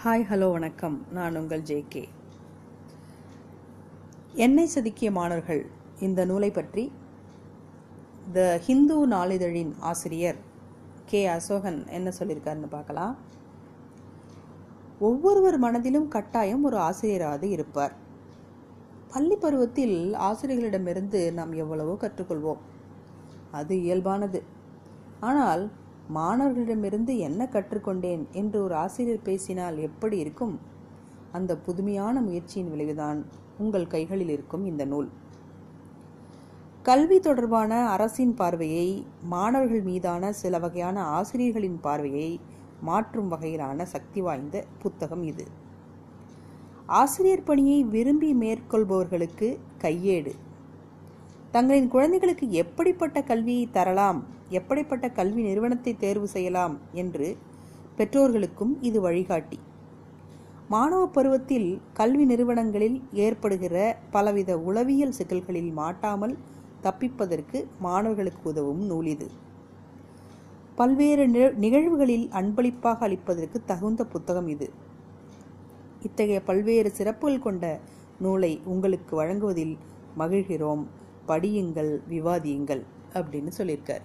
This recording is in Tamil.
ஹாய் ஹலோ வணக்கம். நான் உங்கள் ஜேகே என்னை செதுக்கிய மாணவர்கள் இந்த நூலை பற்றி த ஹிந்து நாளிதழின் ஆசிரியர் கே. அசோகன் என்ன சொல்லியிருக்காருன்னு பார்க்கலாம். ஒவ்வொருவர் மனதிலும் கட்டாயம் ஒரு ஆசிரியராவது இருப்பார். பள்ளி பருவத்தில் ஆசிரியர்களிடமிருந்து நாம் எவ்வளவோ கற்றுக்கொள்வோம். அது இயல்பானது. ஆனால் மாணவர்களிடமிருந்து என்ன கற்றுக்கொண்டேன் என்று ஒரு ஆசிரியர் பேசினால் எப்படி இருக்கும்? அந்த புதுமையான முயற்சியின் விளைவுதான் உங்கள் கைகளில் இருக்கும் இந்த நூல். கல்வி தொடர்பான அரசின் பார்வையை மாணவர்கள் மீதான சில வகையான ஆசிரியர்களின் பார்வையை மாற்றும் வகையிலான சக்தி வாய்ந்த புத்தகம் இது. ஆசிரியர் பணியை விரும்பி மேற்கொள்பவர்களுக்கு கையேடு. தங்களின் குழந்தைகளுக்கு எப்படிப்பட்ட கல்வியை தரலாம் எப்படிப்பட்ட கல்வி நிறுவனத்தை தேர்வு செய்யலாம் என்று பெற்றோர்களுக்கும் இது வழிகாட்டி. மாணவ பருவத்தில் கல்வி நிறுவனங்களில் ஏற்படுகிற பலவித உளவியல் சிக்கல்களில் மாட்டாமல் தப்பிப்பதற்கு மாணவர்களுக்கு உதவும் நூல் இது. பல்வேறு நிகழ்வுகளில் அன்பளிப்பாக அளிப்பதற்கு தகுந்த புத்தகம் இது. இத்தகைய பல்வேறு சிறப்புகள் கொண்ட நூலை உங்களுக்கு வழங்குவதில் மகிழ்கிறோம். படியுங்கள் விவாதியுங்கள் அப்படின்னு சொல்லியிருக்கார்.